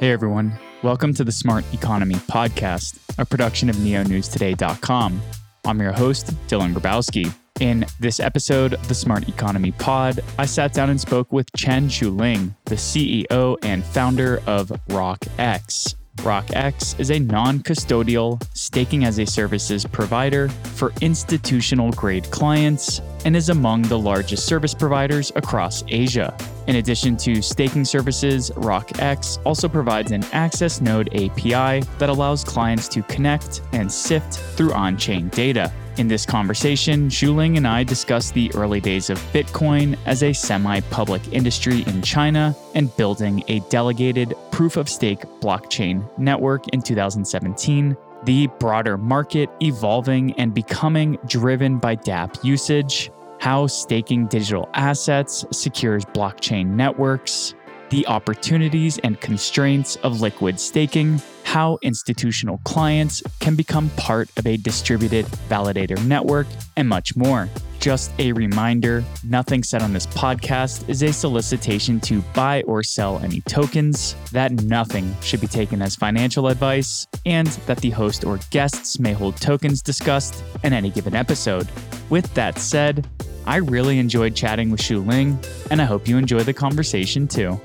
Hey everyone, welcome to the Smart Economy Podcast, a production of neonewstoday.com. I'm your host, Dylan Grabowski. In this episode of the Smart Economy Pod, I sat down and spoke with Chen Ling, the CEO and founder of RockX. RockX is a non custodial staking as a services provider for institutional grade clients and is among the largest service providers across Asia. In addition to staking services, RockX also provides an access node API that allows clients to connect and sift through on chain data. In this conversation, Zhuling and I discuss the early days of Bitcoin as a semi public industry in China and building a delegated proof of stake blockchain network in 2017, the broader market evolving and becoming driven by dApp usage, how staking digital assets secures blockchain networks, the opportunities and constraints of liquid staking, how institutional clients can become part of a distributed validator network, and much more. Just a reminder nothing said on this podcast is a solicitation to buy or sell any tokens, that nothing should be taken as financial advice, and that the host or guests may hold tokens discussed in any given episode. With that said, I really enjoyed chatting with Zhuling, and I hope you enjoy the conversation too.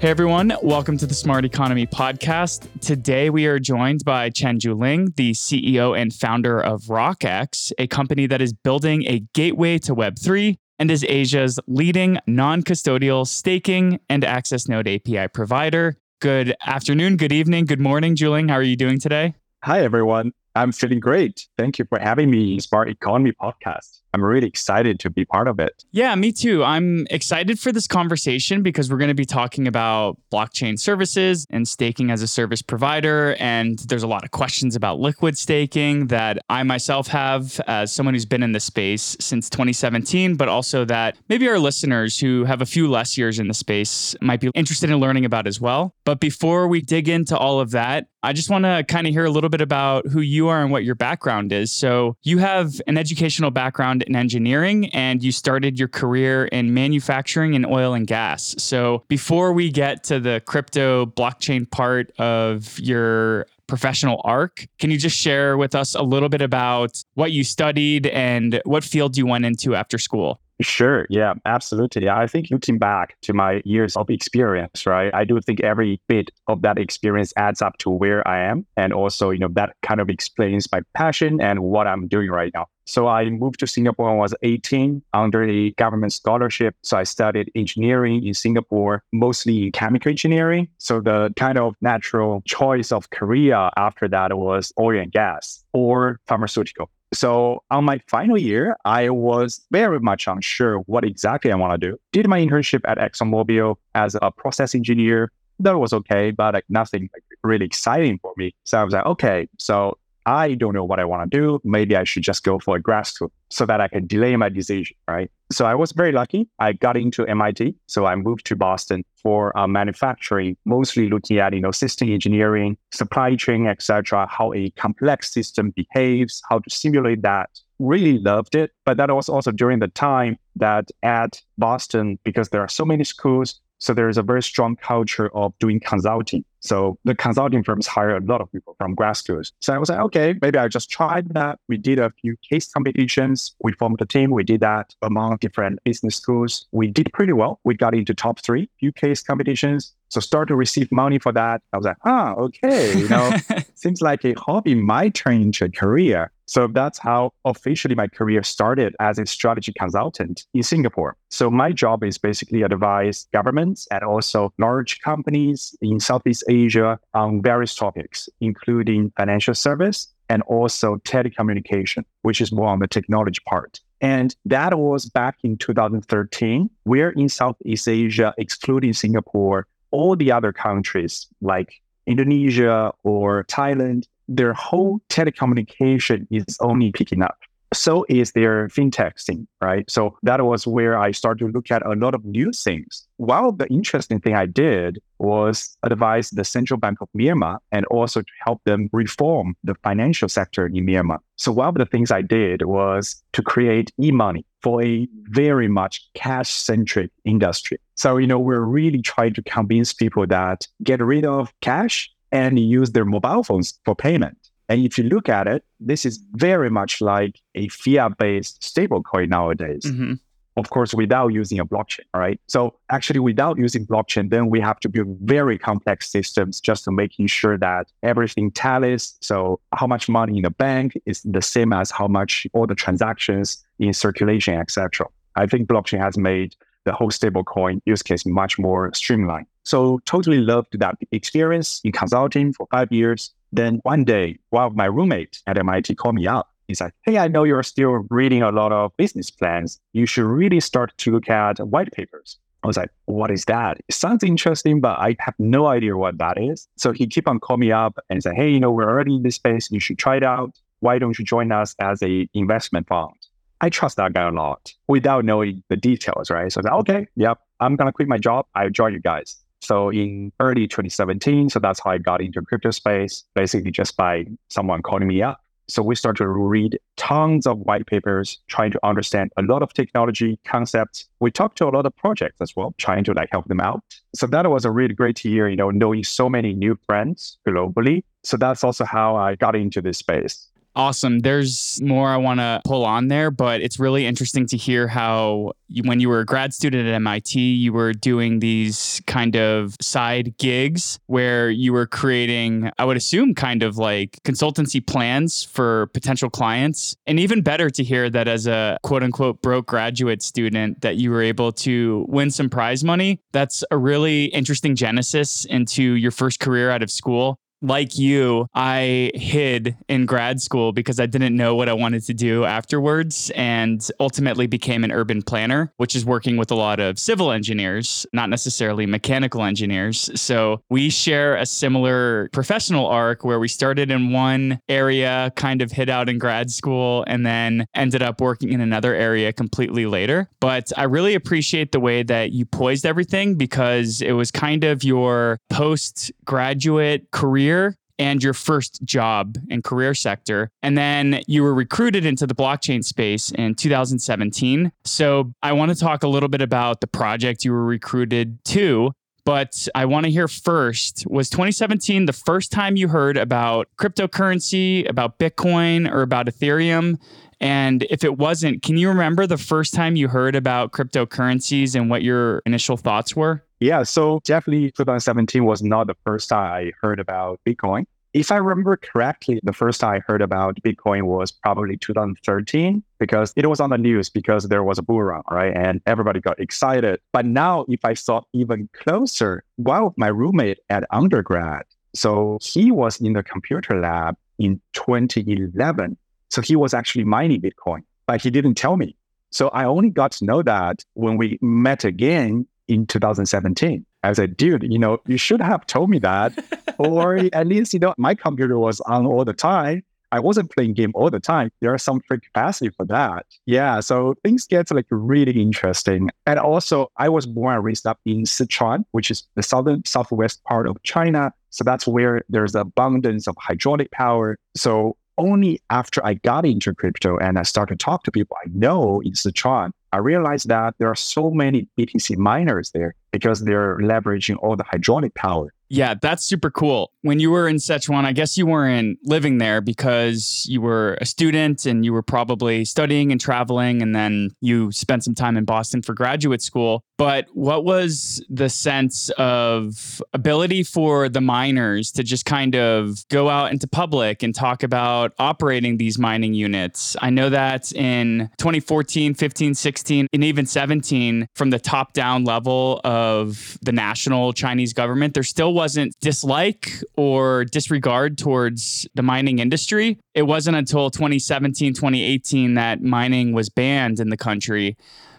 Hey everyone, welcome to the Smart Economy Podcast. Today we are joined by Chen Ling, the CEO and founder of RockX, a company that is building a gateway to Web3 and is Asia's leading non custodial staking and access node API provider. Good afternoon, good evening, good morning, Zhuling. How are you doing today? Hi, everyone. I'm feeling great. Thank you for having me in Smart Economy Podcast. I'm really excited to be part of it. Yeah, me too. I'm excited for this conversation because we're going to be talking about blockchain services and staking as a service provider. And there's a lot of questions about liquid staking that I myself have as someone who's been in the space since 2017, but also that maybe our listeners who have a few less years in the space might be interested in learning about as well. But before we dig into all of that, I just want to kind of hear a little bit about who you are and what your background is. So, you have an educational background in engineering and you started your career in manufacturing and oil and gas. So before we get to the crypto blockchain part of your professional arc, can you just share with us a little bit about what you studied and what field you went into after school? Sure. Yeah, absolutely. I think looking back to my years of experience, right, I do think every bit of that experience adds up to where I am. And also, you know, that kind of explains my passion and what I'm doing right now. So I moved to Singapore when I was 18 under a government scholarship. So I studied engineering in Singapore, mostly chemical engineering. So the kind of natural choice of career after that was oil and gas or pharmaceutical. So on my final year, I was very much unsure what exactly I want to do. Did my internship at ExxonMobil as a process engineer. That was okay, but like nothing really exciting for me. So I was like, okay, so I don't know what I want to do. Maybe I should just go for a grad school so that I can delay my decision, right? So I was very lucky. I got into MIT. So I moved to Boston for uh, manufacturing, mostly looking at, you know, system engineering, supply chain, etc., how a complex system behaves, how to simulate that. Really loved it. But that was also during the time that at Boston, because there are so many schools, so there is a very strong culture of doing consulting. So the consulting firms hire a lot of people from grad schools. So I was like, okay, maybe I just tried that. We did a few case competitions. We formed a team. We did that among different business schools. We did pretty well. We got into top three few case competitions. So start to receive money for that. I was like, ah, okay, you know, seems like a hobby might turn into a career. So that's how officially my career started as a strategy consultant in Singapore. So my job is basically advise governments and also large companies in Southeast Asia on various topics, including financial service and also telecommunication, which is more on the technology part. And that was back in 2013, where in Southeast Asia, excluding Singapore, all the other countries like Indonesia or Thailand, their whole telecommunication is only picking up. so is their fintech scene, right? So that was where I started to look at a lot of new things. While the interesting thing I did was advise the Central Bank of Myanmar and also to help them reform the financial sector in Myanmar. So one of the things I did was to create e-money for a very much cash-centric industry. So, you know, we're really trying to convince people that get rid of cash and use their mobile phones for payment. And if you look at it, this is very much like a fiat based stablecoin nowadays. Mm-hmm. Of course, without using a blockchain, right? So actually, without using blockchain, then we have to build very complex systems just to making sure that everything tallies. So how much money in the bank is the same as how much all the transactions in circulation, etc. I think blockchain has made the whole stablecoin use case much more streamlined. So totally loved that experience in consulting for five years. Then one day, one of my roommates at MIT called me up. He's like, Hey, I know you're still reading a lot of business plans. You should really start to look at white papers. I was like, what is that? It sounds interesting, but I have no idea what that is. So he keep on calling me up and say, Hey, you know, we're already in this space. You should try it out. Why don't you join us as a investment fund? I trust that guy a lot without knowing the details, right? So I was like, okay, yep, I'm gonna quit my job. I'll join you guys. So in early 2017, so that's how I got into crypto space, basically just by someone calling me up. So we started to read tons of white papers, trying to understand a lot of technology concepts. We talked to a lot of projects as well, trying to like help them out. So that was a really great year, you know, knowing so many new friends globally. So that's also how I got into this space. Awesome. There's more I want to pull on there, but it's really interesting to hear how you, when you were a grad student at MIT, you were doing these kind of side gigs where you were creating, I would assume, kind of like consultancy plans for potential clients. And even better to hear that as a quote unquote broke graduate student, that you were able to win some prize money. That's a really interesting genesis into your first career out of school like you, I hid in grad school because I didn't know what I wanted to do afterwards and ultimately became an urban planner, which is working with a lot of civil engineers, not necessarily mechanical engineers. So we share a similar professional arc where we started in one area, kind of hid out in grad school, and then ended up working in another area completely later. But I really appreciate the way that you poised everything because it was kind of your postgraduate career career and your first job and career sector. And then you were recruited into the blockchain space in 2017. So I want to talk a little bit about the project you were recruited to. But I want to hear first was 2017 the first time you heard about cryptocurrency, about Bitcoin, or about Ethereum? And if it wasn't, can you remember the first time you heard about cryptocurrencies and what your initial thoughts were? Yeah, so definitely 2017 was not the first time I heard about Bitcoin. If I remember correctly, the first time I heard about Bitcoin was probably 2013 because it was on the news because there was a bull run, right? And everybody got excited. But now, if I thought even closer, of my roommate at undergrad, so he was in the computer lab in 2011. So he was actually mining Bitcoin, but he didn't tell me. So I only got to know that when we met again in 2017. I said, dude, you know, you should have told me that. or at least, you know, my computer was on all the time. I wasn't playing game all the time. There are some free capacity for that. Yeah. So things get like really interesting. And also I was born and raised up in Sichuan, which is the southern southwest part of China. So that's where there's abundance of hydraulic power. So only after I got into crypto and I started to talk to people I know in Sichuan, I realized that there are so many BTC miners there because they're leveraging all the hydraulic power. Yeah, that's super cool. When you were in Sichuan, I guess you weren't living there because you were a student and you were probably studying and traveling, and then you spent some time in Boston for graduate school. But what was the sense of ability for the miners to just kind of go out into public and talk about operating these mining units? I know that in 2014, 15, 16, and even 17, from the top down level of the national Chinese government, there still wasn't dislike or disregard towards the mining industry. It wasn't until 2017, 2018 that mining was banned in the country.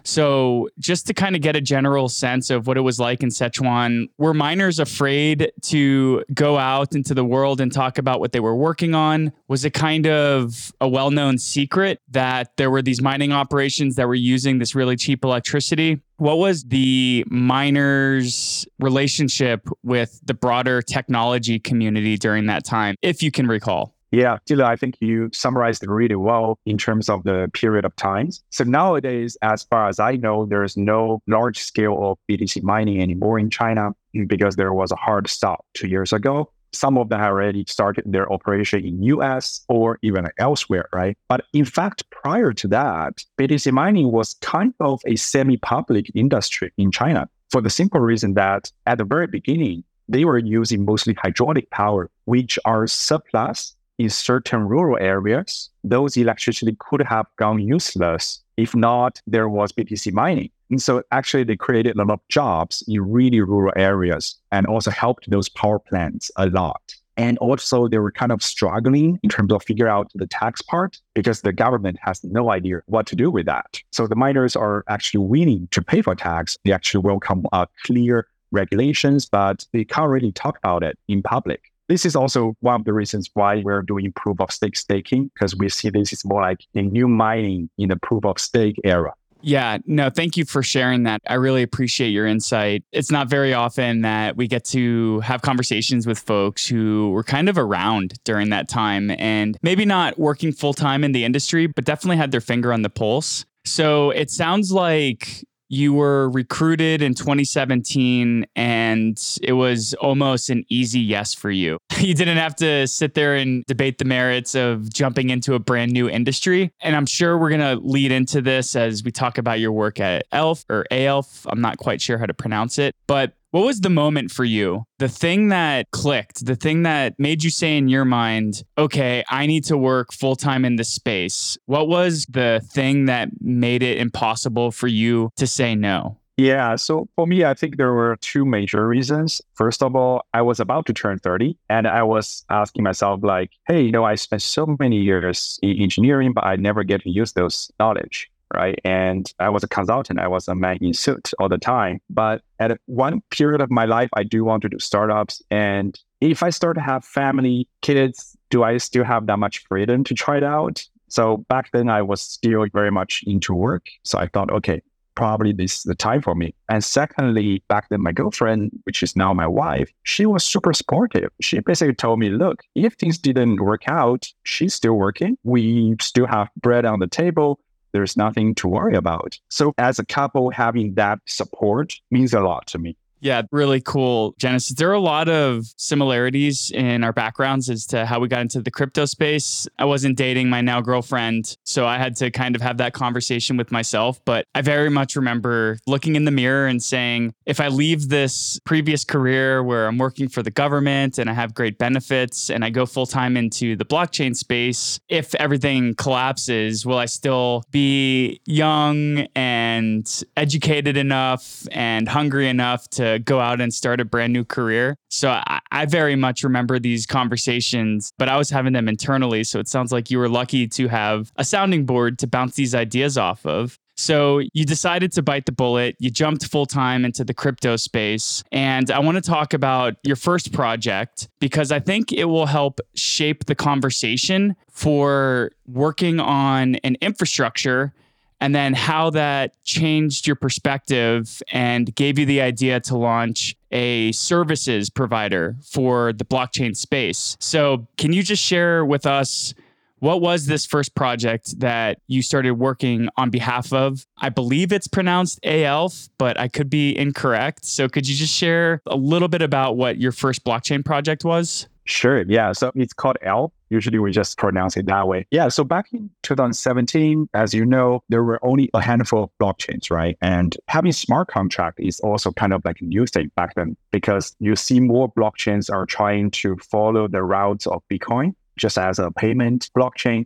So, just to kind of get a general sense of what it was like in Sichuan, were miners afraid to go out into the world and talk about what they were working on? Was it kind of a well known secret that there were these mining operations that were using this really cheap electricity? What was the miners' relationship with the broader technology community during that time, if you can recall? Yeah, Dylan, I think you summarized it really well in terms of the period of times. So nowadays, as far as I know, there's no large scale of BTC mining anymore in China because there was a hard stop two years ago. Some of them have already started their operation in US or even elsewhere, right? But in fact, prior to that, BTC mining was kind of a semi-public industry in China for the simple reason that at the very beginning, they were using mostly hydraulic power, which are surplus in certain rural areas, those electricity could have gone useless if not there was BTC mining. And so actually they created a lot of jobs in really rural areas and also helped those power plants a lot. And also they were kind of struggling in terms of figure out the tax part because the government has no idea what to do with that. So the miners are actually willing to pay for tax. They actually welcome uh, clear regulations, but they can't really talk about it in public. This is also one of the reasons why we're doing proof of stake staking, because we see this is more like a new mining in the proof of stake era. Yeah, no, thank you for sharing that. I really appreciate your insight. It's not very often that we get to have conversations with folks who were kind of around during that time and maybe not working full time in the industry, but definitely had their finger on the pulse. So it sounds like you were recruited in 2017 and it was almost an easy yes for you. You didn't have to sit there and debate the merits of jumping into a brand new industry. And I'm sure we're going to lead into this as we talk about your work at ELF or AELF. I'm not quite sure how to pronounce it, but what was the moment for you? The thing that clicked, the thing that made you say in your mind, okay, I need to work full time in this space. What was the thing that made it impossible for you to say no? Yeah. So for me, I think there were two major reasons. First of all, I was about to turn 30 and I was asking myself, like, hey, you know, I spent so many years in engineering, but I never get to use those knowledge right? And I was a consultant. I was a man in suit all the time. But at one period of my life, I do want to do startups. And if I start to have family, kids, do I still have that much freedom to try it out? So back then, I was still very much into work. So I thought, okay, probably this is the time for me. And secondly, back then, my girlfriend, which is now my wife, she was super supportive. She basically told me, look, if things didn't work out, she's still working. We still have bread on the table there's nothing to worry about. So as a couple, having that support means a lot to me. Yeah, really cool. Genesis, there are a lot of similarities in our backgrounds as to how we got into the crypto space. I wasn't dating my now girlfriend, so I had to kind of have that conversation with myself. But I very much remember looking in the mirror and saying, if I leave this previous career where I'm working for the government and I have great benefits and I go full time into the blockchain space, if everything collapses, will I still be young and educated enough and hungry enough to go out and start a brand new career. So I, I, very much remember these conversations, but I was having them internally. So it sounds like you were lucky to have a sounding board to bounce these ideas off of. So you decided to bite the bullet. You jumped full time into the crypto space. And I want to talk about your first project because I think it will help shape the conversation for working on an infrastructure and then how that changed your perspective and gave you the idea to launch a services provider for the blockchain space. So, can you just share with us? What was this first project that you started working on behalf of? I believe it's pronounced AELF, but I could be incorrect. So, could you just share a little bit about what your first blockchain project was? Sure. Yeah. So it's called ELF. Usually we just pronounce it that way. Yeah. So back in 2017, as you know, there were only a handful of blockchains, right? And having smart contract is also kind of like a new thing back then because you see more blockchains are trying to follow the routes of Bitcoin just as a payment blockchain.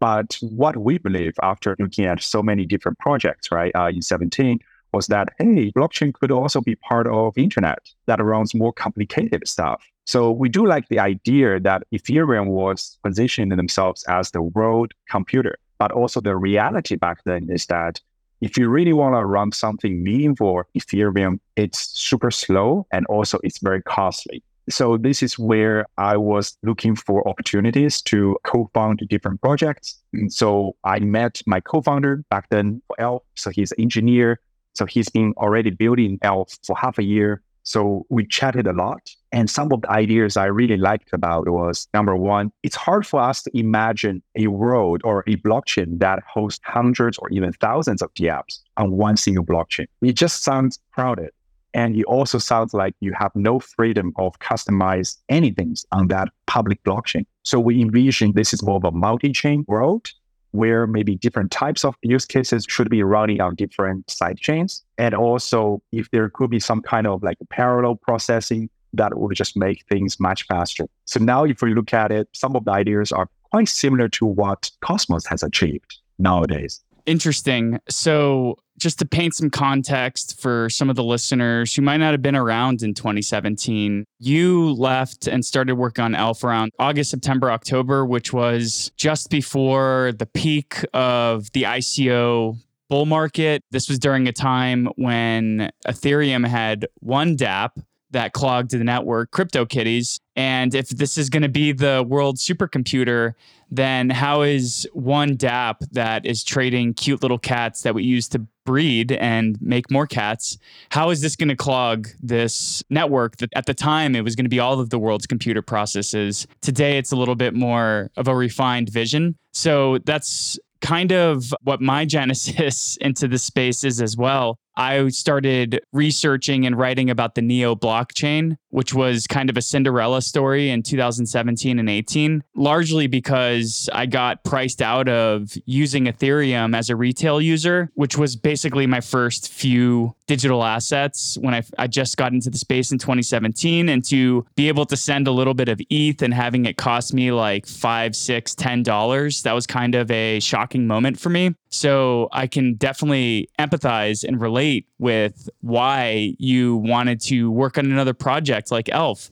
But what we believe after looking at so many different projects, right, uh, in 17, was that, hey, blockchain could also be part of internet that runs more complicated stuff. So we do like the idea that Ethereum was positioning themselves as the world computer. But also the reality back then is that if you really want to run something meaningful Ethereum, it's super slow and also it's very costly. So this is where I was looking for opportunities to co-found different projects. And so I met my co-founder back then Aelf. So he's an engineer. So he's been already building Aelf for half a year. So we chatted a lot. And some of the ideas I really liked about was number one, it's hard for us to imagine a world or a blockchain that hosts hundreds or even thousands of dApps on one single blockchain. It just sounds crowded. And it also sounds like you have no freedom of customize anything on that public blockchain. So we envision this is more of a multi-chain world where maybe different types of use cases should be running on different side chains. And also if there could be some kind of like parallel processing that would just make things much faster. So now if we look at it, some of the ideas are quite similar to what Cosmos has achieved nowadays. Interesting. So, just to paint some context for some of the listeners who might not have been around in 2017, you left and started work on Aelf around August, September, October, which was just before the peak of the ICO bull market. This was during a time when Ethereum had one DApp that clogged the network, CryptoKitties. And if this is going to be the world supercomputer, then how is one DApp that is trading cute little cats that we use to breed and make more cats, how is this going to clog this network that at the time it was going to be all of the world's computer processes? Today it's a little bit more of a refined vision. So that's kind of what my genesis into the space is as well. I started researching and writing about the Neo blockchain, which was kind of a Cinderella story in 2017 and 18, largely because I got priced out of using Ethereum as a retail user, which was basically my first few digital assets when I, I just got into the space in 2017. And to be able to send a little bit of ETH and having it cost me like five, six, ten dollars, that was kind of a shocking moment for me. So I can definitely empathize and relate with why you wanted to work on another project like Aelf.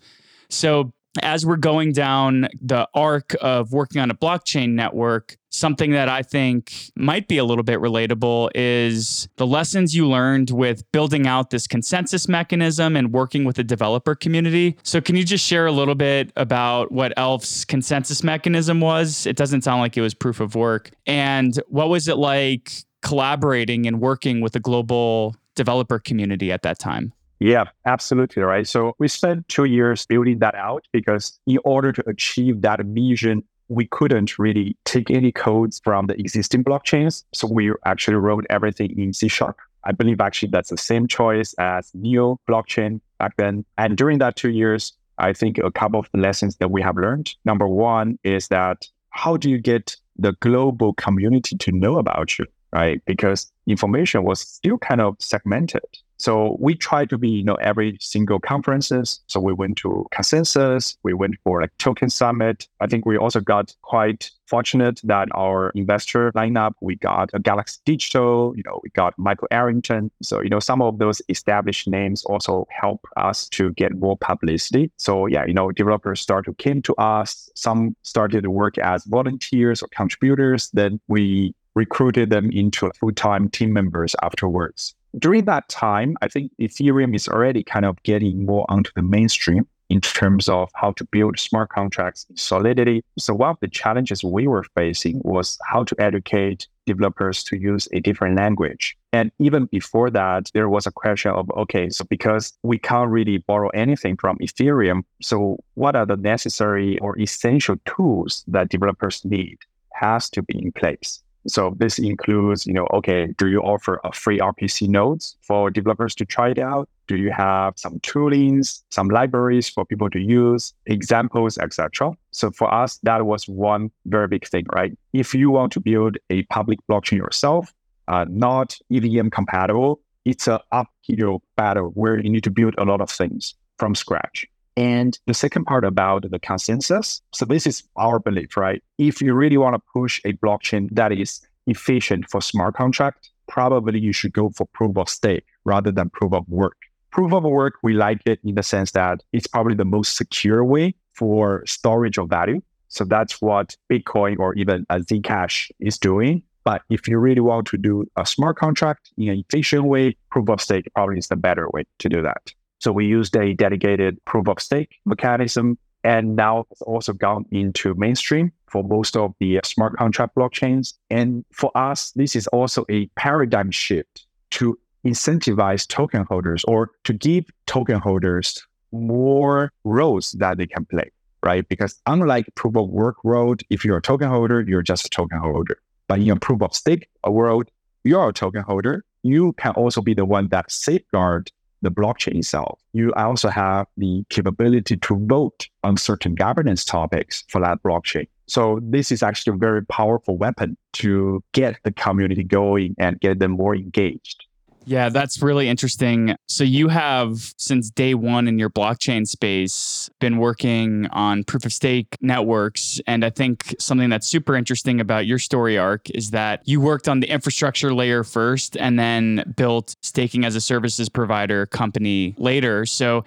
So as we're going down the arc of working on a blockchain network, something that I think might be a little bit relatable is the lessons you learned with building out this consensus mechanism and working with the developer community. So, can you just share a little bit about what Aelf's consensus mechanism was? It doesn't sound like it was proof of work. And what was it like collaborating and working with the global developer community at that time? Yeah, absolutely. Right. So we spent two years building that out because in order to achieve that vision, we couldn't really take any codes from the existing blockchains. So we actually wrote everything in C sharp. I believe actually that's the same choice as Neo blockchain back then. And during that two years, I think a couple of the lessons that we have learned. Number one is that how do you get the global community to know about you? right? Because information was still kind of segmented. So we tried to be, you know, every single conferences. So we went to consensus, we went for like token summit. I think we also got quite fortunate that our investor lineup, we got a Galaxy Digital, you know, we got Michael Arrington. So, you know, some of those established names also help us to get more publicity. So yeah, you know, developers start to came to us. Some started to work as volunteers or contributors. Then we recruited them into full-time team members afterwards. During that time, I think Ethereum is already kind of getting more onto the mainstream in terms of how to build smart contracts in Solidity. So one of the challenges we were facing was how to educate developers to use a different language. And even before that, there was a question of, okay, so because we can't really borrow anything from Ethereum, so what are the necessary or essential tools that developers need has to be in place. So this includes, you know, okay, do you offer a free RPC nodes for developers to try it out? Do you have some toolings, some libraries for people to use, examples, etc.? So for us, that was one very big thing, right? If you want to build a public blockchain yourself, uh, not EVM compatible, it's a uphill battle where you need to build a lot of things from scratch. And the second part about the consensus. So this is our belief, right? If you really want to push a blockchain that is efficient for smart contract, probably you should go for proof of stake rather than proof of work. Proof of work, we like it in the sense that it's probably the most secure way for storage of value. So that's what Bitcoin or even a Zcash is doing. But if you really want to do a smart contract in an efficient way, proof of stake probably is the better way to do that. So we used a delegated proof of stake mechanism. And now it's also gone into mainstream for most of the smart contract blockchains. And for us, this is also a paradigm shift to incentivize token holders or to give token holders more roles that they can play, right? Because unlike proof of work world, if you're a token holder, you're just a token holder. But in a proof of stake world, you're a token holder. You can also be the one that safeguard the blockchain itself. You also have the capability to vote on certain governance topics for that blockchain. So this is actually a very powerful weapon to get the community going and get them more engaged. Yeah, that's really interesting. So, you have since day one in your blockchain space been working on proof of stake networks. And I think something that's super interesting about your story arc is that you worked on the infrastructure layer first and then built staking as a services provider company later. So,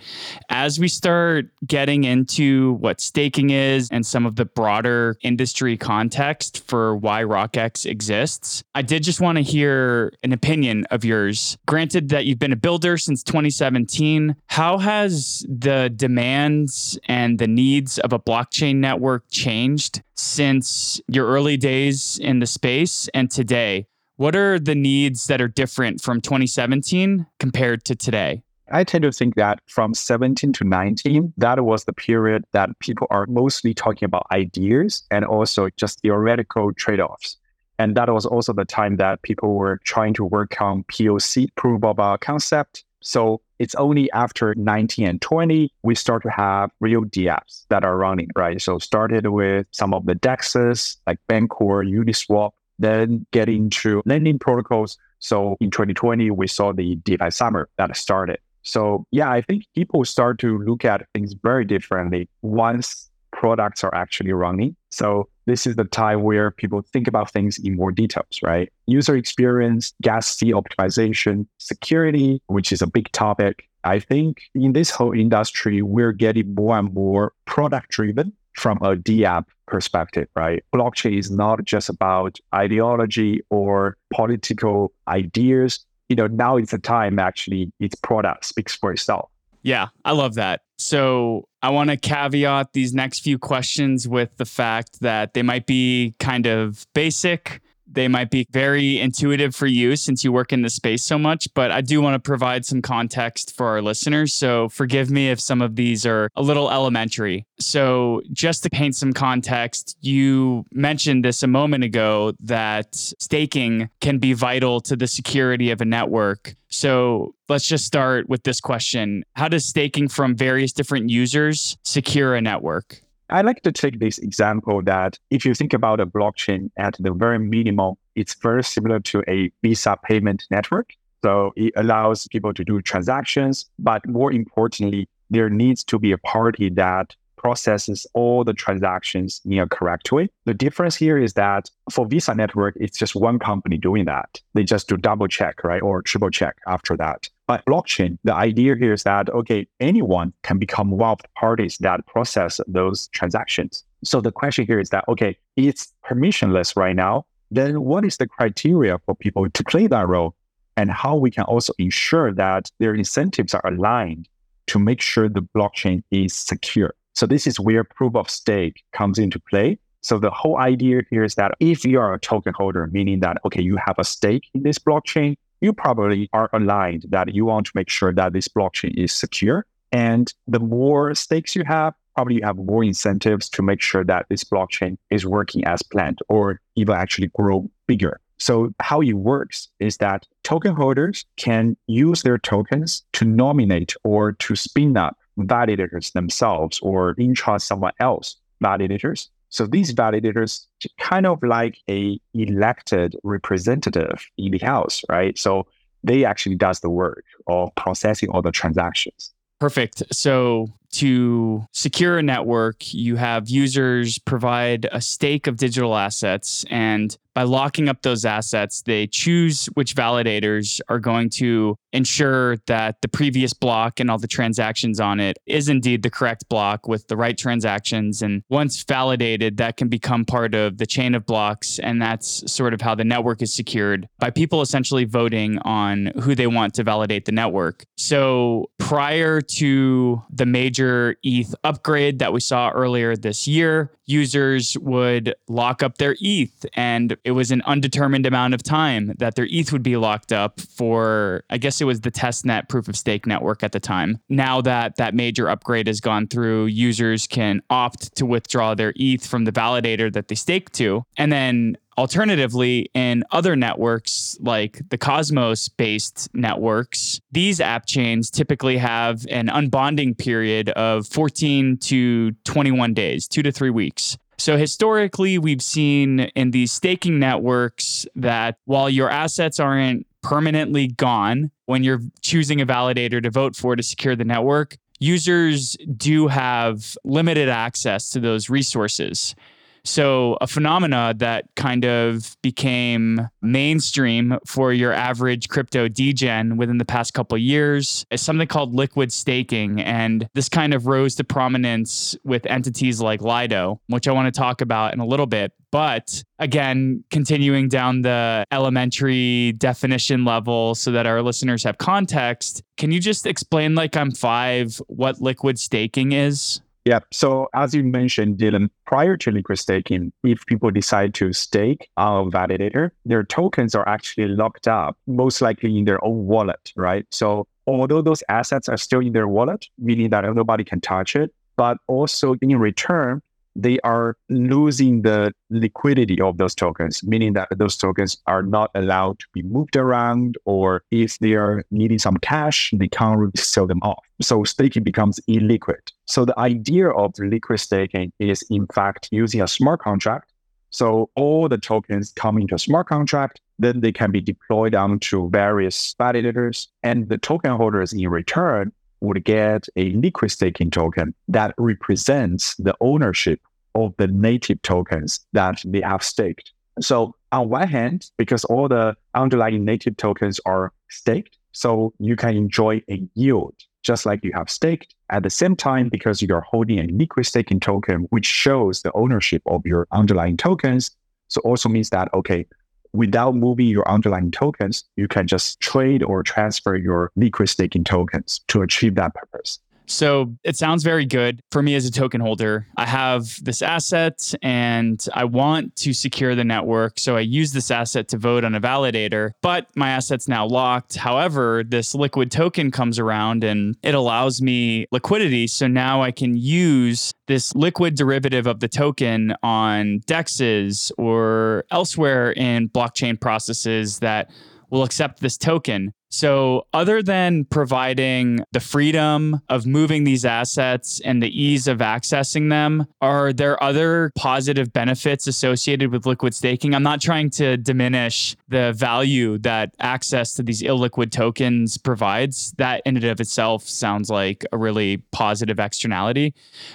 as we start getting into what staking is and some of the broader industry context for why RockX exists, I did just want to hear an opinion of yours Granted that you've been a builder since 2017, how has the demands and the needs of a blockchain network changed since your early days in the space and today? What are the needs that are different from 2017 compared to today? I tend to think that from 17 to 19, that was the period that people are mostly talking about ideas and also just theoretical trade offs. And that was also the time that people were trying to work on POC, proof of a concept. So it's only after 19 and 20, we start to have real dApps that are running, right? So started with some of the DEXs like Bancor, Uniswap, then get into lending protocols. So in 2020, we saw the DeFi summer that started. So yeah, I think people start to look at things very differently once products are actually running. So this is the time where people think about things in more details, right? User experience, gas fee optimization, security, which is a big topic. I think in this whole industry, we're getting more and more product driven from a dApp perspective, right? Blockchain is not just about ideology or political ideas. You know, now it's a time actually its product speaks for itself. Yeah, I love that. So I want to caveat these next few questions with the fact that they might be kind of basic. They might be very intuitive for you since you work in the space so much, but I do want to provide some context for our listeners. So forgive me if some of these are a little elementary. So, just to paint some context, you mentioned this a moment ago that staking can be vital to the security of a network. So, let's just start with this question How does staking from various different users secure a network? I like to take this example that if you think about a blockchain at the very minimum, it's very similar to a Visa payment network. So it allows people to do transactions, but more importantly, there needs to be a party that processes all the transactions in a correct way. The difference here is that for Visa network, it's just one company doing that. They just do double check, right? Or triple check after that. But blockchain, the idea here is that, okay, anyone can become one of the parties that process those transactions. So the question here is that, okay, it's permissionless right now. Then what is the criteria for people to play that role? And how we can also ensure that their incentives are aligned to make sure the blockchain is secure. So this is where proof of stake comes into play. So the whole idea here is that if you are a token holder, meaning that, okay, you have a stake in this blockchain, you probably are aligned that you want to make sure that this blockchain is secure. And the more stakes you have, probably you have more incentives to make sure that this blockchain is working as planned or even actually grow bigger. So how it works is that token holders can use their tokens to nominate or to spin up validators themselves or entrust someone else validators. So these validators kind of like a elected representative in the house, right? So they actually does the work of processing all the transactions. Perfect. So to secure a network, you have users provide a stake of digital assets. And by locking up those assets, they choose which validators are going to ensure that the previous block and all the transactions on it is indeed the correct block with the right transactions. And once validated, that can become part of the chain of blocks. And that's sort of how the network is secured by people essentially voting on who they want to validate the network. So prior to the major ETH upgrade that we saw earlier this year, users would lock up their ETH and it was an undetermined amount of time that their ETH would be locked up for, I guess it was the testnet proof of stake network at the time. Now that that major upgrade has gone through, users can opt to withdraw their ETH from the validator that they stake to. And then Alternatively, in other networks like the Cosmos based networks, these app chains typically have an unbonding period of 14 to 21 days, two to three weeks. So historically, we've seen in these staking networks that while your assets aren't permanently gone when you're choosing a validator to vote for to secure the network, users do have limited access to those resources. So, a phenomena that kind of became mainstream for your average crypto degen within the past couple years is something called liquid staking. And this kind of rose to prominence with entities like Lido, which I want to talk about in a little bit. But again, continuing down the elementary definition level so that our listeners have context, can you just explain, like I'm five, what liquid staking is? Yeah. So as you mentioned, Dylan, prior to liquid staking, if people decide to stake a validator, their tokens are actually locked up, most likely in their own wallet, right? So although those assets are still in their wallet, meaning that nobody can touch it, but also in return, they are losing the liquidity of those tokens, meaning that those tokens are not allowed to be moved around, or if they are needing some cash, they can't really sell them off. So staking becomes illiquid. So the idea of liquid staking is, in fact, using a smart contract. So all the tokens come into a smart contract, then they can be deployed onto various validators, and the token holders in return would get a liquid staking token that represents the ownership of the native tokens that they have staked. So on one hand, because all the underlying native tokens are staked, so you can enjoy a yield just like you have staked. At the same time, because you're holding a liquid staking token, which shows the ownership of your underlying tokens. So also means that, okay, without moving your underlying tokens, you can just trade or transfer your liquid staking tokens to achieve that purpose. So it sounds very good for me as a token holder. I have this asset and I want to secure the network. So I use this asset to vote on a validator, but my asset's now locked. However, this liquid token comes around and it allows me liquidity. So now I can use this liquid derivative of the token on dexes or elsewhere in blockchain processes that will accept this token. So, other than providing the freedom of moving these assets and the ease of accessing them, are there other positive benefits associated with liquid staking? I'm not trying to diminish the value that access to these illiquid tokens provides. That in and of itself sounds like a really positive externality.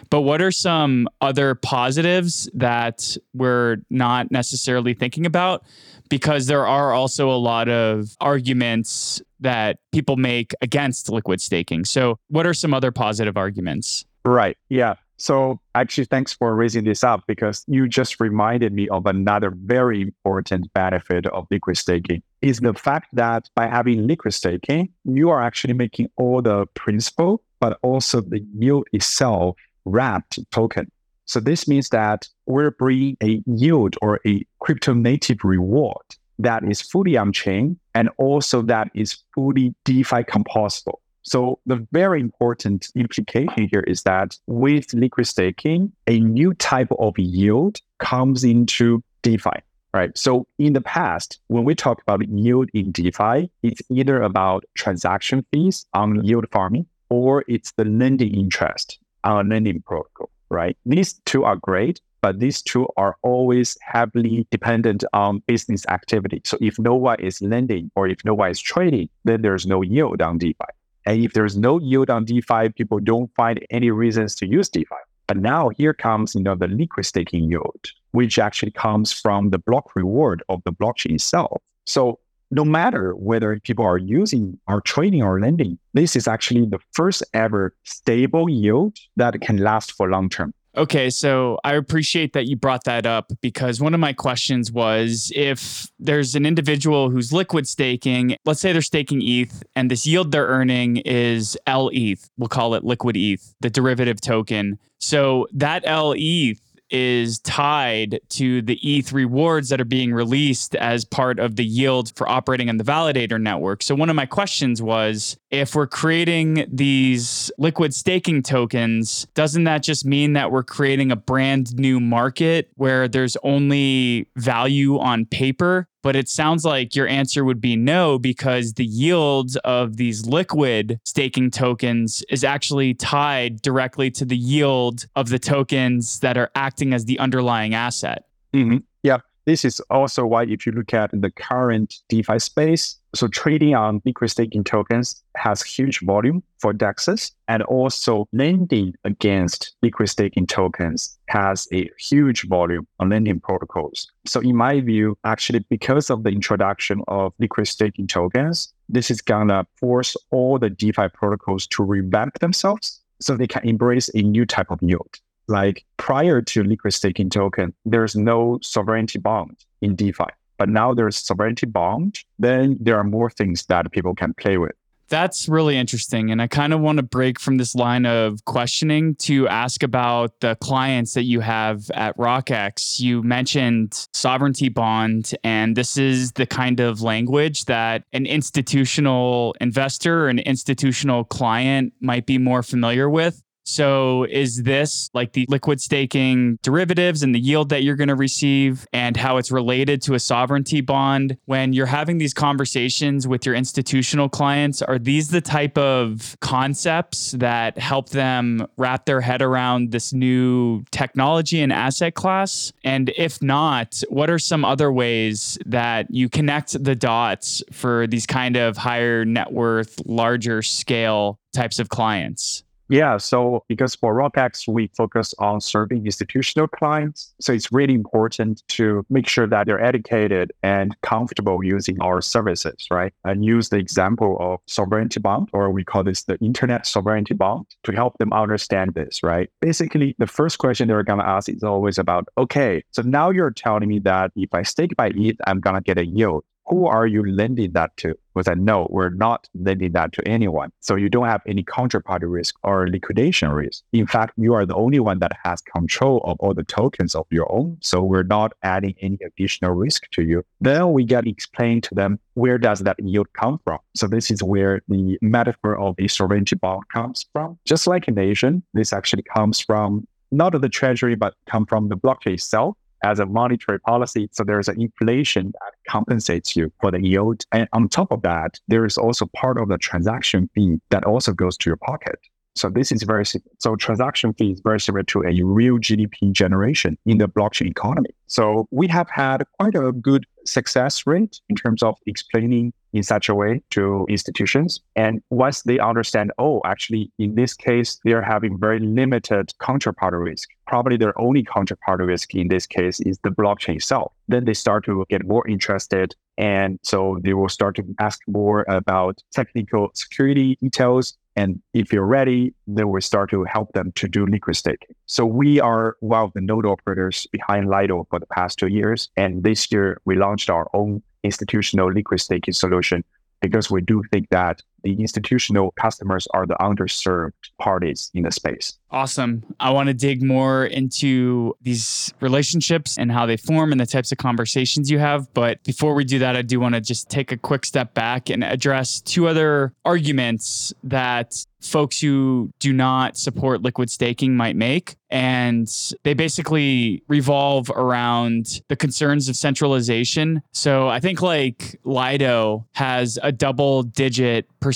But what are some other positives that we're not necessarily thinking about? Because there are also a lot of arguments that people make against liquid staking. So, what are some other positive arguments? Right. Yeah. So, actually, thanks for raising this up because you just reminded me of another very important benefit of liquid staking is the fact that by having liquid staking, you are actually making all the principal, but also the yield itself wrapped token. So this means that we're bringing a yield or a crypto native reward that is fully on chain and also that is fully DeFi composable. So the very important implication here is that with liquid staking, a new type of yield comes into DeFi. Right. So in the past, when we talk about yield in DeFi, it's either about transaction fees on yield farming or it's the lending interest on a lending protocol right? These two are great, but these two are always heavily dependent on business activity. So if no one is lending or if no one is trading, then there's no yield on DeFi. And if there's no yield on DeFi, people don't find any reasons to use DeFi. But now here comes, you know, the liquid staking yield, which actually comes from the block reward of the blockchain itself. So no matter whether people are using or trading or lending, this is actually the first ever stable yield that can last for long term. Okay, so I appreciate that you brought that up because one of my questions was if there's an individual who's liquid staking, let's say they're staking ETH and this yield they're earning is LETH, we'll call it liquid ETH, the derivative token. So that LETH is tied to the ETH rewards that are being released as part of the yield for operating on the validator network. So, one of my questions was if we're creating these liquid staking tokens, doesn't that just mean that we're creating a brand new market where there's only value on paper? But it sounds like your answer would be no, because the yield of these liquid staking tokens is actually tied directly to the yield of the tokens that are acting as the underlying asset. Mm-hmm. This is also why, if you look at the current DeFi space, so trading on liquid staking tokens has huge volume for DEXs, and also lending against liquid staking tokens has a huge volume on lending protocols. So, in my view, actually, because of the introduction of liquid staking tokens, this is gonna force all the DeFi protocols to revamp themselves so they can embrace a new type of yield like prior to liquid staking token, there's no sovereignty bond in DeFi. But now there's sovereignty bond, then there are more things that people can play with. That's really interesting. And I kind of want to break from this line of questioning to ask about the clients that you have at RockX. You mentioned sovereignty bond, and this is the kind of language that an institutional investor, or an institutional client might be more familiar with. So, is this like the liquid staking derivatives and the yield that you're going to receive and how it's related to a sovereignty bond? When you're having these conversations with your institutional clients, are these the type of concepts that help them wrap their head around this new technology and asset class? And if not, what are some other ways that you connect the dots for these kind of higher net worth, larger scale types of clients? Yeah, so because for RockX, we focus on serving institutional clients. So it's really important to make sure that they're educated and comfortable using our services, right? And use the example of sovereignty bond, or we call this the internet sovereignty bond, to help them understand this, right? Basically, the first question they're going to ask is always about, okay, so now you're telling me that if I stake by ETH, I'm going to get a yield who are you lending that to? We said, no, we're not lending that to anyone. So you don't have any counterparty risk or liquidation risk. In fact, you are the only one that has control of all the tokens of your own. So we're not adding any additional risk to you. Then we get explained to them, where does that yield come from? So this is where the metaphor of a sovereignty bond comes from. Just like in Asian, this actually comes from not the treasury, but come from the blockchain itself as a monetary policy. So there's an inflation that compensates you for the yield. And on top of that, there is also part of the transaction fee that also goes to your pocket. So this is very so transaction fee is very similar to a real GDP generation in the blockchain economy. So we have had quite a good success rate in terms of explaining in such a way to institutions. And once they understand, oh, actually, in this case, they're having very limited counterparty risk. Probably their only counterpart risk in this case is the blockchain itself. Then they start to get more interested. And so they will start to ask more about technical security details. And if you're ready, then we start to help them to do liquid staking. So we are one of the node operators behind Lido for the past two years. And this year we launched our own institutional liquid staking solution because we do think that the institutional customers are the underserved parties in the space. Awesome. I want to dig more into these relationships and how they form and the types of conversations you have. But before we do that, I do want to just take a quick step back and address two other arguments that folks who do not support liquid staking might make. And they basically revolve around the concerns of centralization. So I think like Lido has a double digit percentage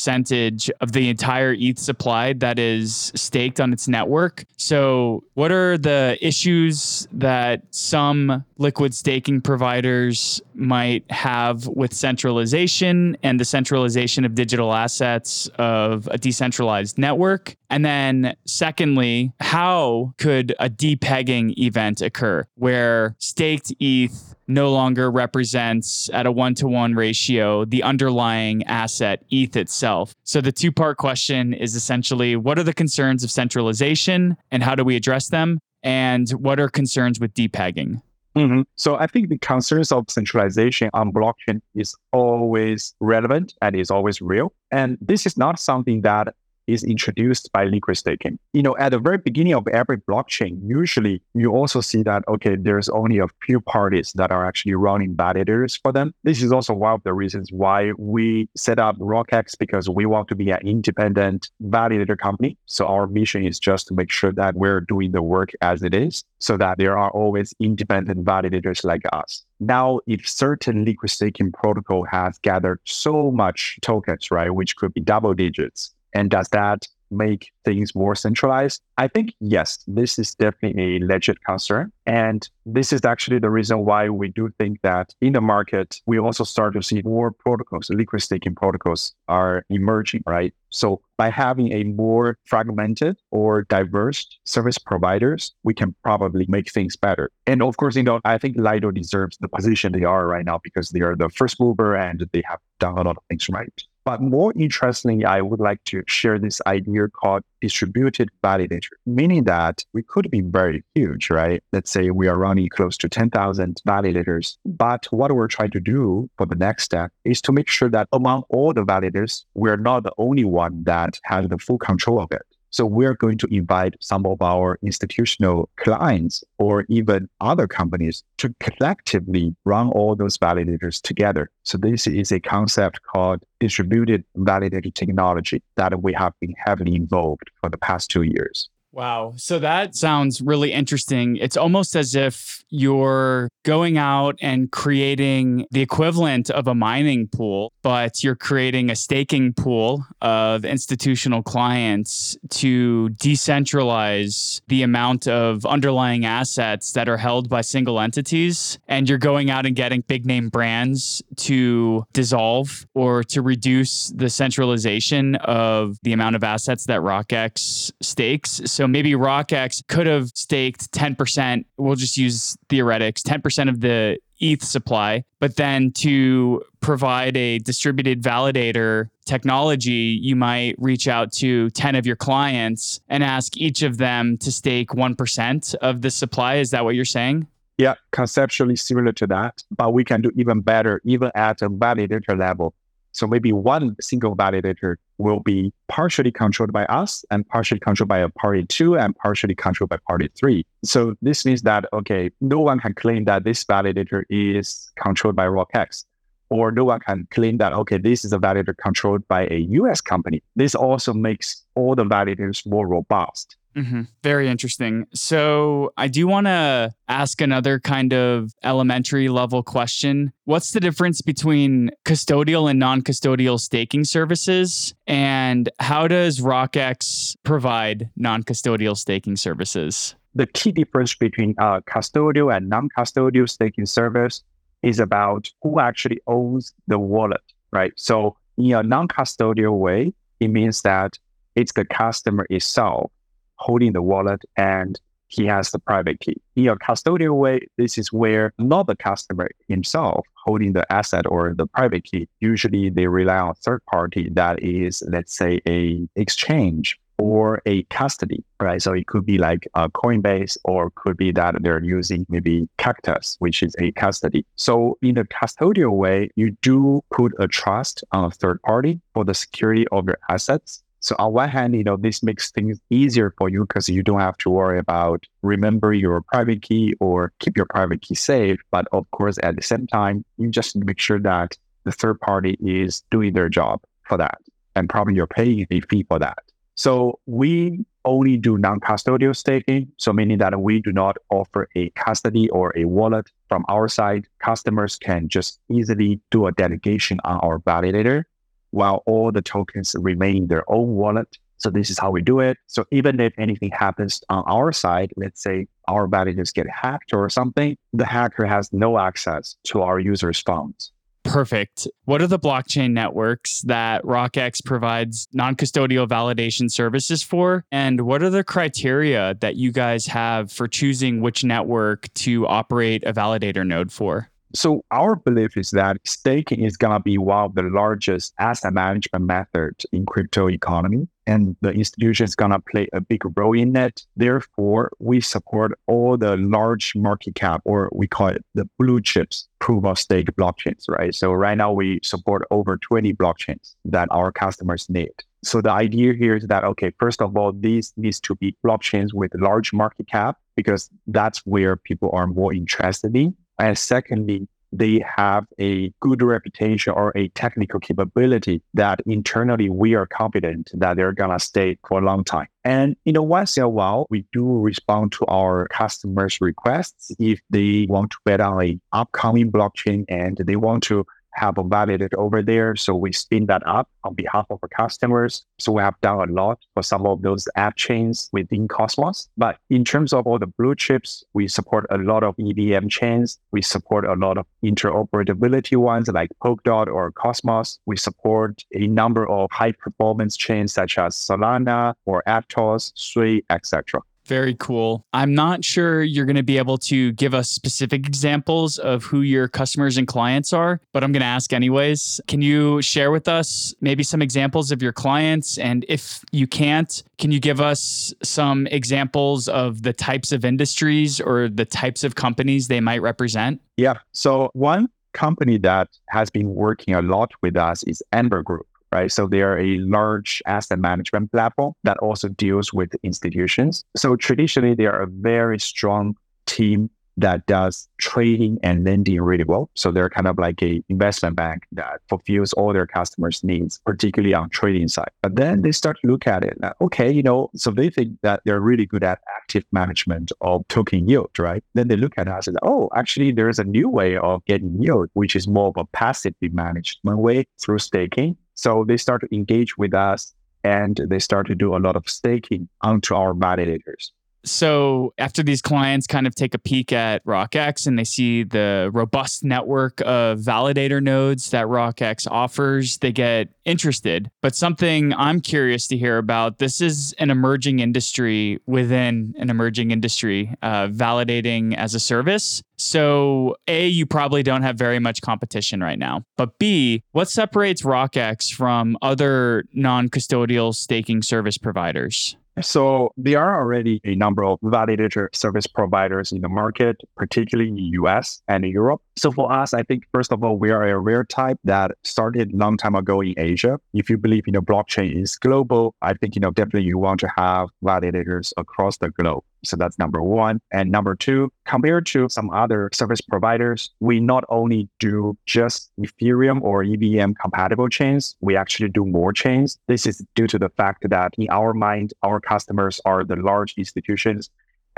of the entire ETH supply that is staked on its network. So, what are the issues that some liquid staking providers might have with centralization and the centralization of digital assets of a decentralized network? And then, secondly, how could a depegging event occur where staked ETH no longer represents at a one to one ratio the underlying asset ETH itself. So the two part question is essentially what are the concerns of centralization and how do we address them? And what are concerns with depegging? Mm-hmm. So I think the concerns of centralization on blockchain is always relevant and is always real. And this is not something that is introduced by liquid staking. You know, at the very beginning of every blockchain, usually you also see that, okay, there's only a few parties that are actually running validators for them. This is also one of the reasons why we set up RockX because we want to be an independent validator company. So our mission is just to make sure that we're doing the work as it is so that there are always independent validators like us. Now, if certain liquid staking protocol has gathered so much tokens, right, which could be double digits, and does that make things more centralized? I think yes, this is definitely a legit concern. And this is actually the reason why we do think that in the market, we also start to see more protocols, liquid staking protocols are emerging, right? So by having a more fragmented or diverse service providers, we can probably make things better. And of course, you know, I think Lido deserves the position they are right now because they are the first mover and they have done a lot of things right. But more interestingly, I would like to share this idea called distributed validator, meaning that we could be very huge, right? Let's say we are running close to 10,000 validators. But what we're trying to do for the next step is to make sure that among all the validators, we're not the only one that has the full control of it. So we're going to invite some of our institutional clients or even other companies to collectively run all those validators together. So this is a concept called distributed validator technology that we have been heavily involved for the past two years. Wow. So that sounds really interesting. It's almost as if you're going out and creating the equivalent of a mining pool, but you're creating a staking pool of institutional clients to decentralize the amount of underlying assets that are held by single entities. And you're going out and getting big name brands to dissolve or to reduce the centralization of the amount of assets that RockX stakes. So maybe RockX could have staked 10%. We'll just use theoretics, 10% of the ETH supply, but then to provide a distributed validator technology, you might reach out to 10 of your clients and ask each of them to stake 1% of the supply. Is that what you're saying? Yeah, conceptually similar to that, but we can do even better, even at a validator level. So maybe one single validator will be partially controlled by us and partially controlled by a party two and partially controlled by party three. So this means that, okay, no one can claim that this validator is controlled by RockX. Or no one can claim that, okay, this is a validator controlled by a US company. This also makes all the validators more robust. Mm-hmm. Very interesting. So, I do want to ask another kind of elementary level question. What's the difference between custodial and non custodial staking services? And how does RockX provide non custodial staking services? The key difference between uh, custodial and non custodial staking service is about who actually owns the wallet, right? So, in a non custodial way, it means that it's the customer itself holding the wallet and he has the private key. In a custodial way, this is where not the customer himself holding the asset or the private key. Usually they rely on third party that is, let's say, a exchange or a custody, right? So it could be like a Coinbase or could be that they're using maybe Cactus, which is a custody. So in the custodial way, you do put a trust on a third party for the security of your assets. So on one hand, you know, this makes things easier for you because you don't have to worry about remember your private key or keep your private key safe. But of course, at the same time, you just make sure that the third party is doing their job for that. And probably you're paying a fee for that. So we only do non-custodial staking. So meaning that we do not offer a custody or a wallet from our side. Customers can just easily do a delegation on our validator while all the tokens remain in their own wallet. So this is how we do it. So even if anything happens on our side, let's say our validators get hacked or something, the hacker has no access to our users' funds. Perfect. What are the blockchain networks that RockX provides non custodial validation services for? And what are the criteria that you guys have for choosing which network to operate a validator node for? So our belief is that staking is going to be one of the largest asset management methods in crypto economy. And the institution is going to play a big role in it. Therefore, we support all the large market cap, or we call it the blue chips proof of stake blockchains, right? So right now we support over 20 blockchains that our customers need. So the idea here is that, okay, first of all, these needs to be blockchains with large market cap because that's where people are more interested in. And secondly, they have a good reputation or a technical capability that internally we are confident that they're going to stay for a long time. And you know, once in a while, we do respond to our customers' requests if they want to bet on a upcoming blockchain and they want to have a validator over there. So we spin that up on behalf of our customers. So we have done a lot for some of those app chains within Cosmos. But in terms of all the blue chips, we support a lot of EVM chains. We support a lot of interoperability ones like Polkadot or Cosmos. We support a number of high performance chains such as Solana or Aptos, Sui, etc. Very cool. I'm not sure you're going to be able to give us specific examples of who your customers and clients are, but I'm going to ask anyways. Can you share with us maybe some examples of your clients? And if you can't, can you give us some examples of the types of industries or the types of companies they might represent? Yeah. So, one company that has been working a lot with us is Amber Group right? So they are a large asset management platform that also deals with institutions. So traditionally, they are a very strong team that does trading and lending really well. So they're kind of like a investment bank that fulfills all their customers' needs, particularly on trading side. But then they start to look at it. okay, you know, so they think that they're really good at active management of token yield, right? Then they look at us and oh, actually, there's a new way of getting yield, which is more of a passively managed way through staking. So they start to engage with us and they start to do a lot of staking onto our validators. So after these clients kind of take a peek at RockX and they see the robust network of validator nodes that RockX offers, they get interested. But something I'm curious to hear about this is an emerging industry within an emerging industry, uh, validating as a service. So, A, you probably don't have very much competition right now. But B, what separates RockX from other non custodial staking service providers? So there are already a number of validator service providers in the market, particularly in the US and in Europe. So for us, I think first of all, we are a rare type that started long time ago in Asia. If you believe you know blockchain is global, I think you know definitely you want to have validators across the globe. So that's number one. And number two, compared to some other service providers, we not only do just Ethereum or EVM compatible chains, we actually do more chains. This is due to the fact that in our mind, our customers are the large institutions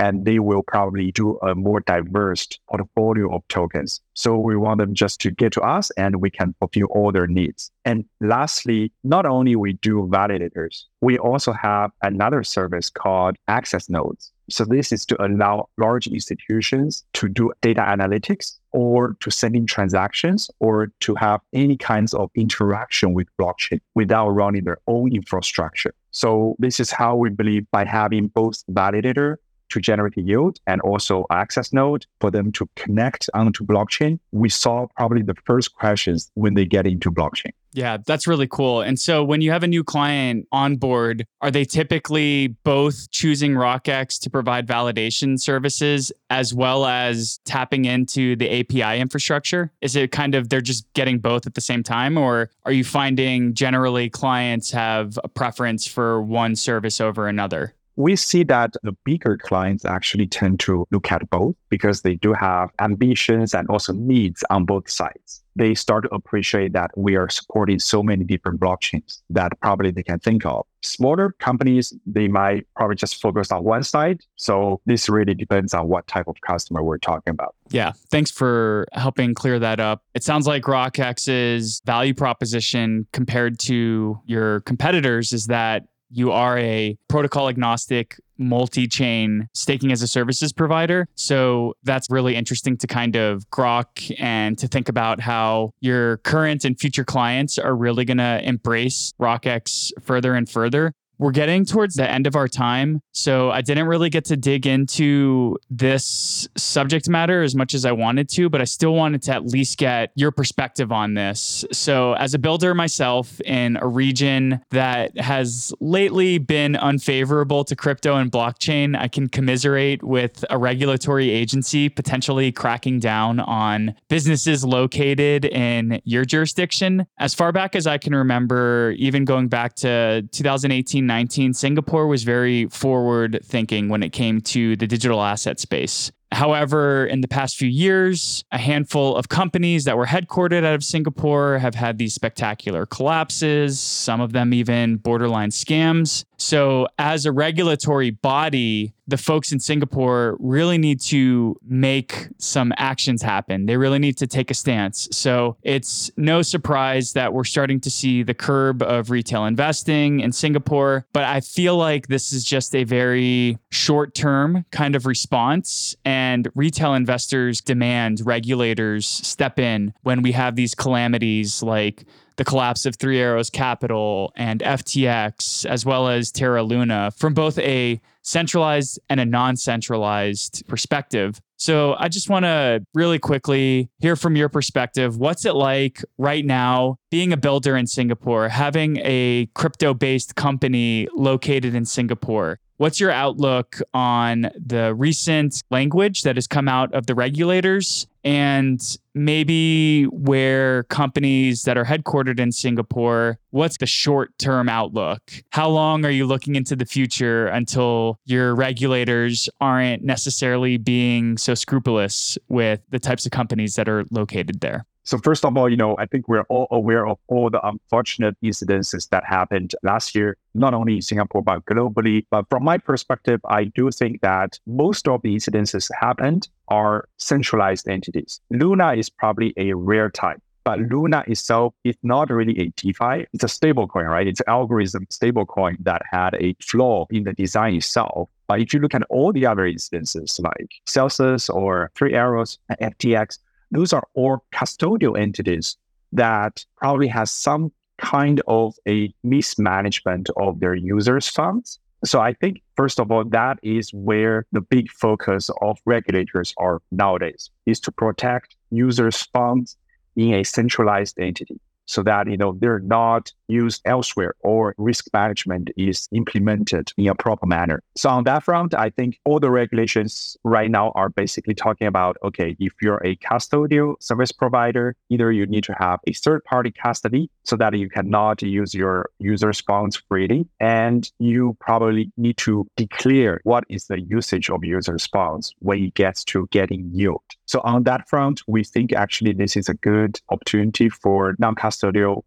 and they will probably do a more diverse portfolio of tokens. So we want them just to get to us and we can fulfill all their needs. And lastly, not only we do validators, we also have another service called access nodes. So this is to allow large institutions to do data analytics or to send in transactions or to have any kinds of interaction with blockchain without running their own infrastructure. So this is how we believe by having both validator to generate yield and also access node for them to connect onto blockchain, we solve probably the first questions when they get into blockchain. Yeah, that's really cool. And so when you have a new client on board, are they typically both choosing RockX to provide validation services as well as tapping into the API infrastructure? Is it kind of they're just getting both at the same time? Or are you finding generally clients have a preference for one service over another? we see that the bigger clients actually tend to look at both because they do have ambitions and also needs on both sides. They start to appreciate that we are supporting so many different blockchains that probably they can think of. Smaller companies, they might probably just focus on one side. So this really depends on what type of customer we're talking about. Yeah. Thanks for helping clear that up. It sounds like RockX's value proposition compared to your competitors is that you are a protocol agnostic multi chain staking as a services provider. So that's really interesting to kind of grok and to think about how your current and future clients are really going to embrace RockX further and further. We're getting towards the end of our time. So I didn't really get to dig into this subject matter as much as I wanted to, but I still wanted to at least get your perspective on this. So, as a builder myself in a region that has lately been unfavorable to crypto and blockchain, I can commiserate with a regulatory agency potentially cracking down on businesses located in your jurisdiction. As far back as I can remember, even going back to 2018 2019, Singapore was very forward thinking when it came to the digital asset space. However, in the past few years, a handful of companies that were headquartered out of Singapore have had these spectacular collapses, some of them even borderline scams. So, as a regulatory body, the folks in Singapore really need to make some actions happen. They really need to take a stance. So, it's no surprise that we're starting to see the curb of retail investing in Singapore. But I feel like this is just a very short term kind of response. And retail investors demand regulators step in when we have these calamities like the collapse of Three Arrows Capital and FTX, as well as Terra Luna, from both a centralized and a non centralized perspective. So I just want to really quickly hear from your perspective. What's it like right now being a builder in Singapore, having a crypto based company located in Singapore? What's your outlook on the recent language that has come out of the regulators and maybe where companies that are headquartered in Singapore, what's the short term outlook? How long are you looking into the future until your regulators aren't necessarily being so scrupulous with the types of companies that are located there? So first of all, you know, I think we're all aware of all the unfortunate incidences that happened last year, not only in Singapore, but globally. But from my perspective, I do think that most of the incidences happened are centralized entities. Luna is probably a rare type. But Luna itself is not really a DeFi. It's a stablecoin, right? It's an algorithm stablecoin that had a flaw in the design itself. But if you look at all the other instances like Celsius or Three Arrows FTX, those are all custodial entities that probably has some kind of a mismanagement of their users' funds. So I think, first of all, that is where the big focus of regulators are nowadays, is to protect users' funds in a centralized entity so that you know they're not used elsewhere or risk management is implemented in a proper manner. So on that front, I think all the regulations right now are basically talking about okay, if you're a custodial service provider, either you need to have a third party custody so that you cannot use your users' funds freely, and you probably need to declare what is the usage of users' funds when it gets to getting yield. So on that front, we think actually this is a good opportunity for non-custodial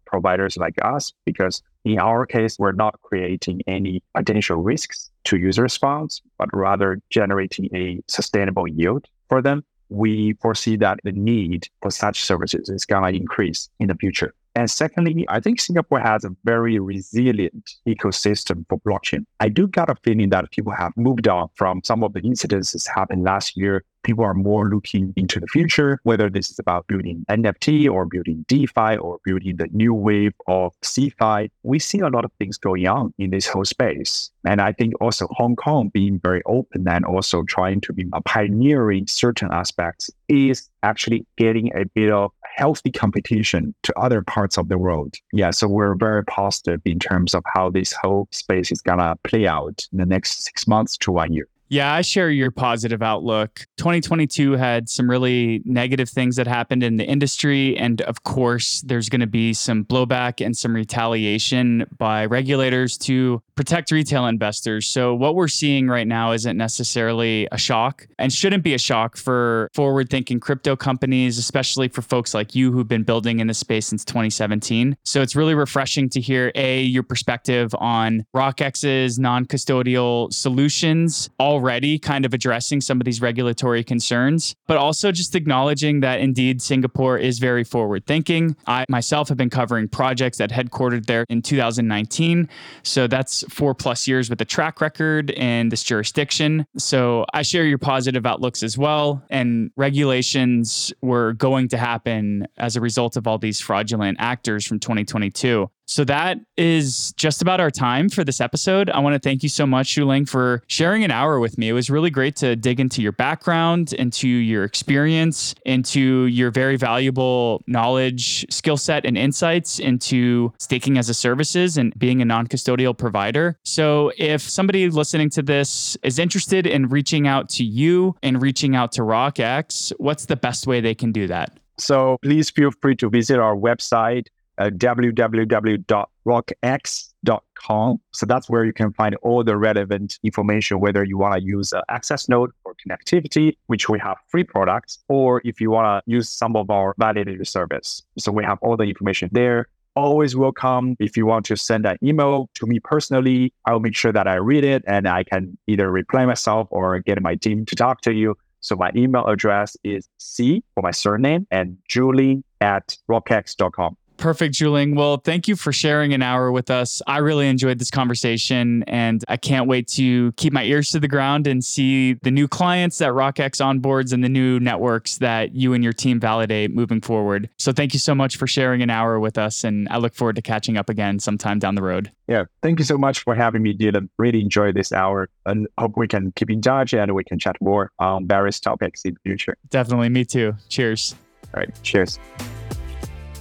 providers like us because in our case, we're not creating any potential risks to users' funds, but rather generating a sustainable yield for them. We foresee that the need for such services is going to increase in the future. And secondly, I think Singapore has a very resilient ecosystem for blockchain. I do get a feeling that people have moved on from some of the incidences happened last year people are more looking into the future, whether this is about building NFT or building DeFi or building the new wave of CeFi. We see a lot of things going on in this whole space. And I think also Hong Kong being very open and also trying to be pioneering certain aspects is actually getting a bit of healthy competition to other parts of the world. Yeah, so we're very positive in terms of how this whole space is gonna play out in the next six months to one year. Yeah, I share your positive outlook. 2022 had some really negative things that happened in the industry. And of course, there's going to be some blowback and some retaliation by regulators to protect retail investors. So, what we're seeing right now isn't necessarily a shock and shouldn't be a shock for forward thinking crypto companies, especially for folks like you who've been building in the space since 2017. So, it's really refreshing to hear A, your perspective on RockX's non custodial solutions. All already kind of addressing some of these regulatory concerns, but also just acknowledging that indeed Singapore is very forward thinking. I myself have been covering projects that headquartered there in 2019. So that's four plus years with a track record in this jurisdiction. So I share your positive outlooks as well. And regulations were going to happen as a result of all these fraudulent actors from 2022. So that is just about our time for this episode. I want to thank you so much, Zhuling, for sharing an hour with me. It was really great to dig into your background, into your experience, into your very valuable knowledge, skill set, and insights into staking as a services and being a non-custodial provider. So if somebody listening to this is interested in reaching out to you and reaching out to RockX, what's the best way they can do that? So please feel free to visit our website uh, www.rockx.com. So that's where you can find all the relevant information, whether you want to use an access node for connectivity, which we have free products, or if you want to use some of our validator service. So we have all the information there. Always welcome. If you want to send an email to me personally, I'll make sure that I read it and I can either reply myself or get my team to talk to you. So my email address is C for my surname and Julie at rockx.com. Perfect, Zhuling. Well, thank you for sharing an hour with us. I really enjoyed this conversation and I can't wait to keep my ears to the ground and see the new clients that RockX onboards and the new networks that you and your team validate moving forward. So thank you so much for sharing an hour with us and I look forward to catching up again sometime down the road. Yeah, thank you so much for having me, Dylan. Really enjoyed this hour and hope we can keep in touch and we can chat more on various topics in the future. Definitely, me too. Cheers. All right, cheers.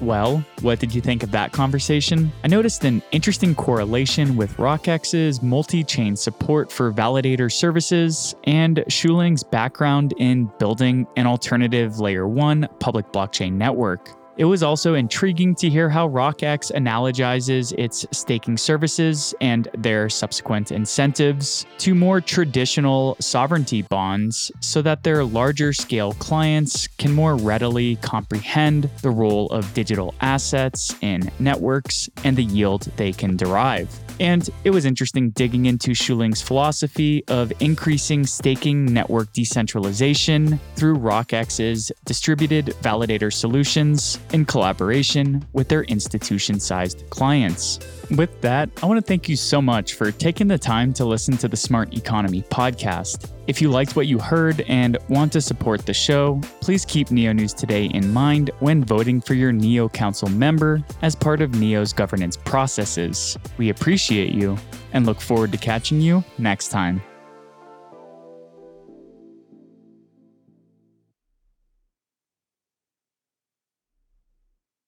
Well, what did you think of that conversation? I noticed an interesting correlation with RockX's multi chain support for validator services and Zhuling's background in building an alternative layer 1 public blockchain network. It was also intriguing to hear how RockX analogizes its staking services and their subsequent incentives to more traditional sovereignty bonds so that their larger scale clients can more readily comprehend the role of digital assets in networks and the yield they can derive. And it was interesting digging into Zhuling's philosophy of increasing staking network decentralization through RockX's distributed validator solutions in collaboration with their institution sized clients. With that, I want to thank you so much for taking the time to listen to the Smart Economy podcast. If you liked what you heard and want to support the show, please keep NEO News Today in mind when voting for your NEO Council member as part of NEO's governance processes. We appreciate you and look forward to catching you next time.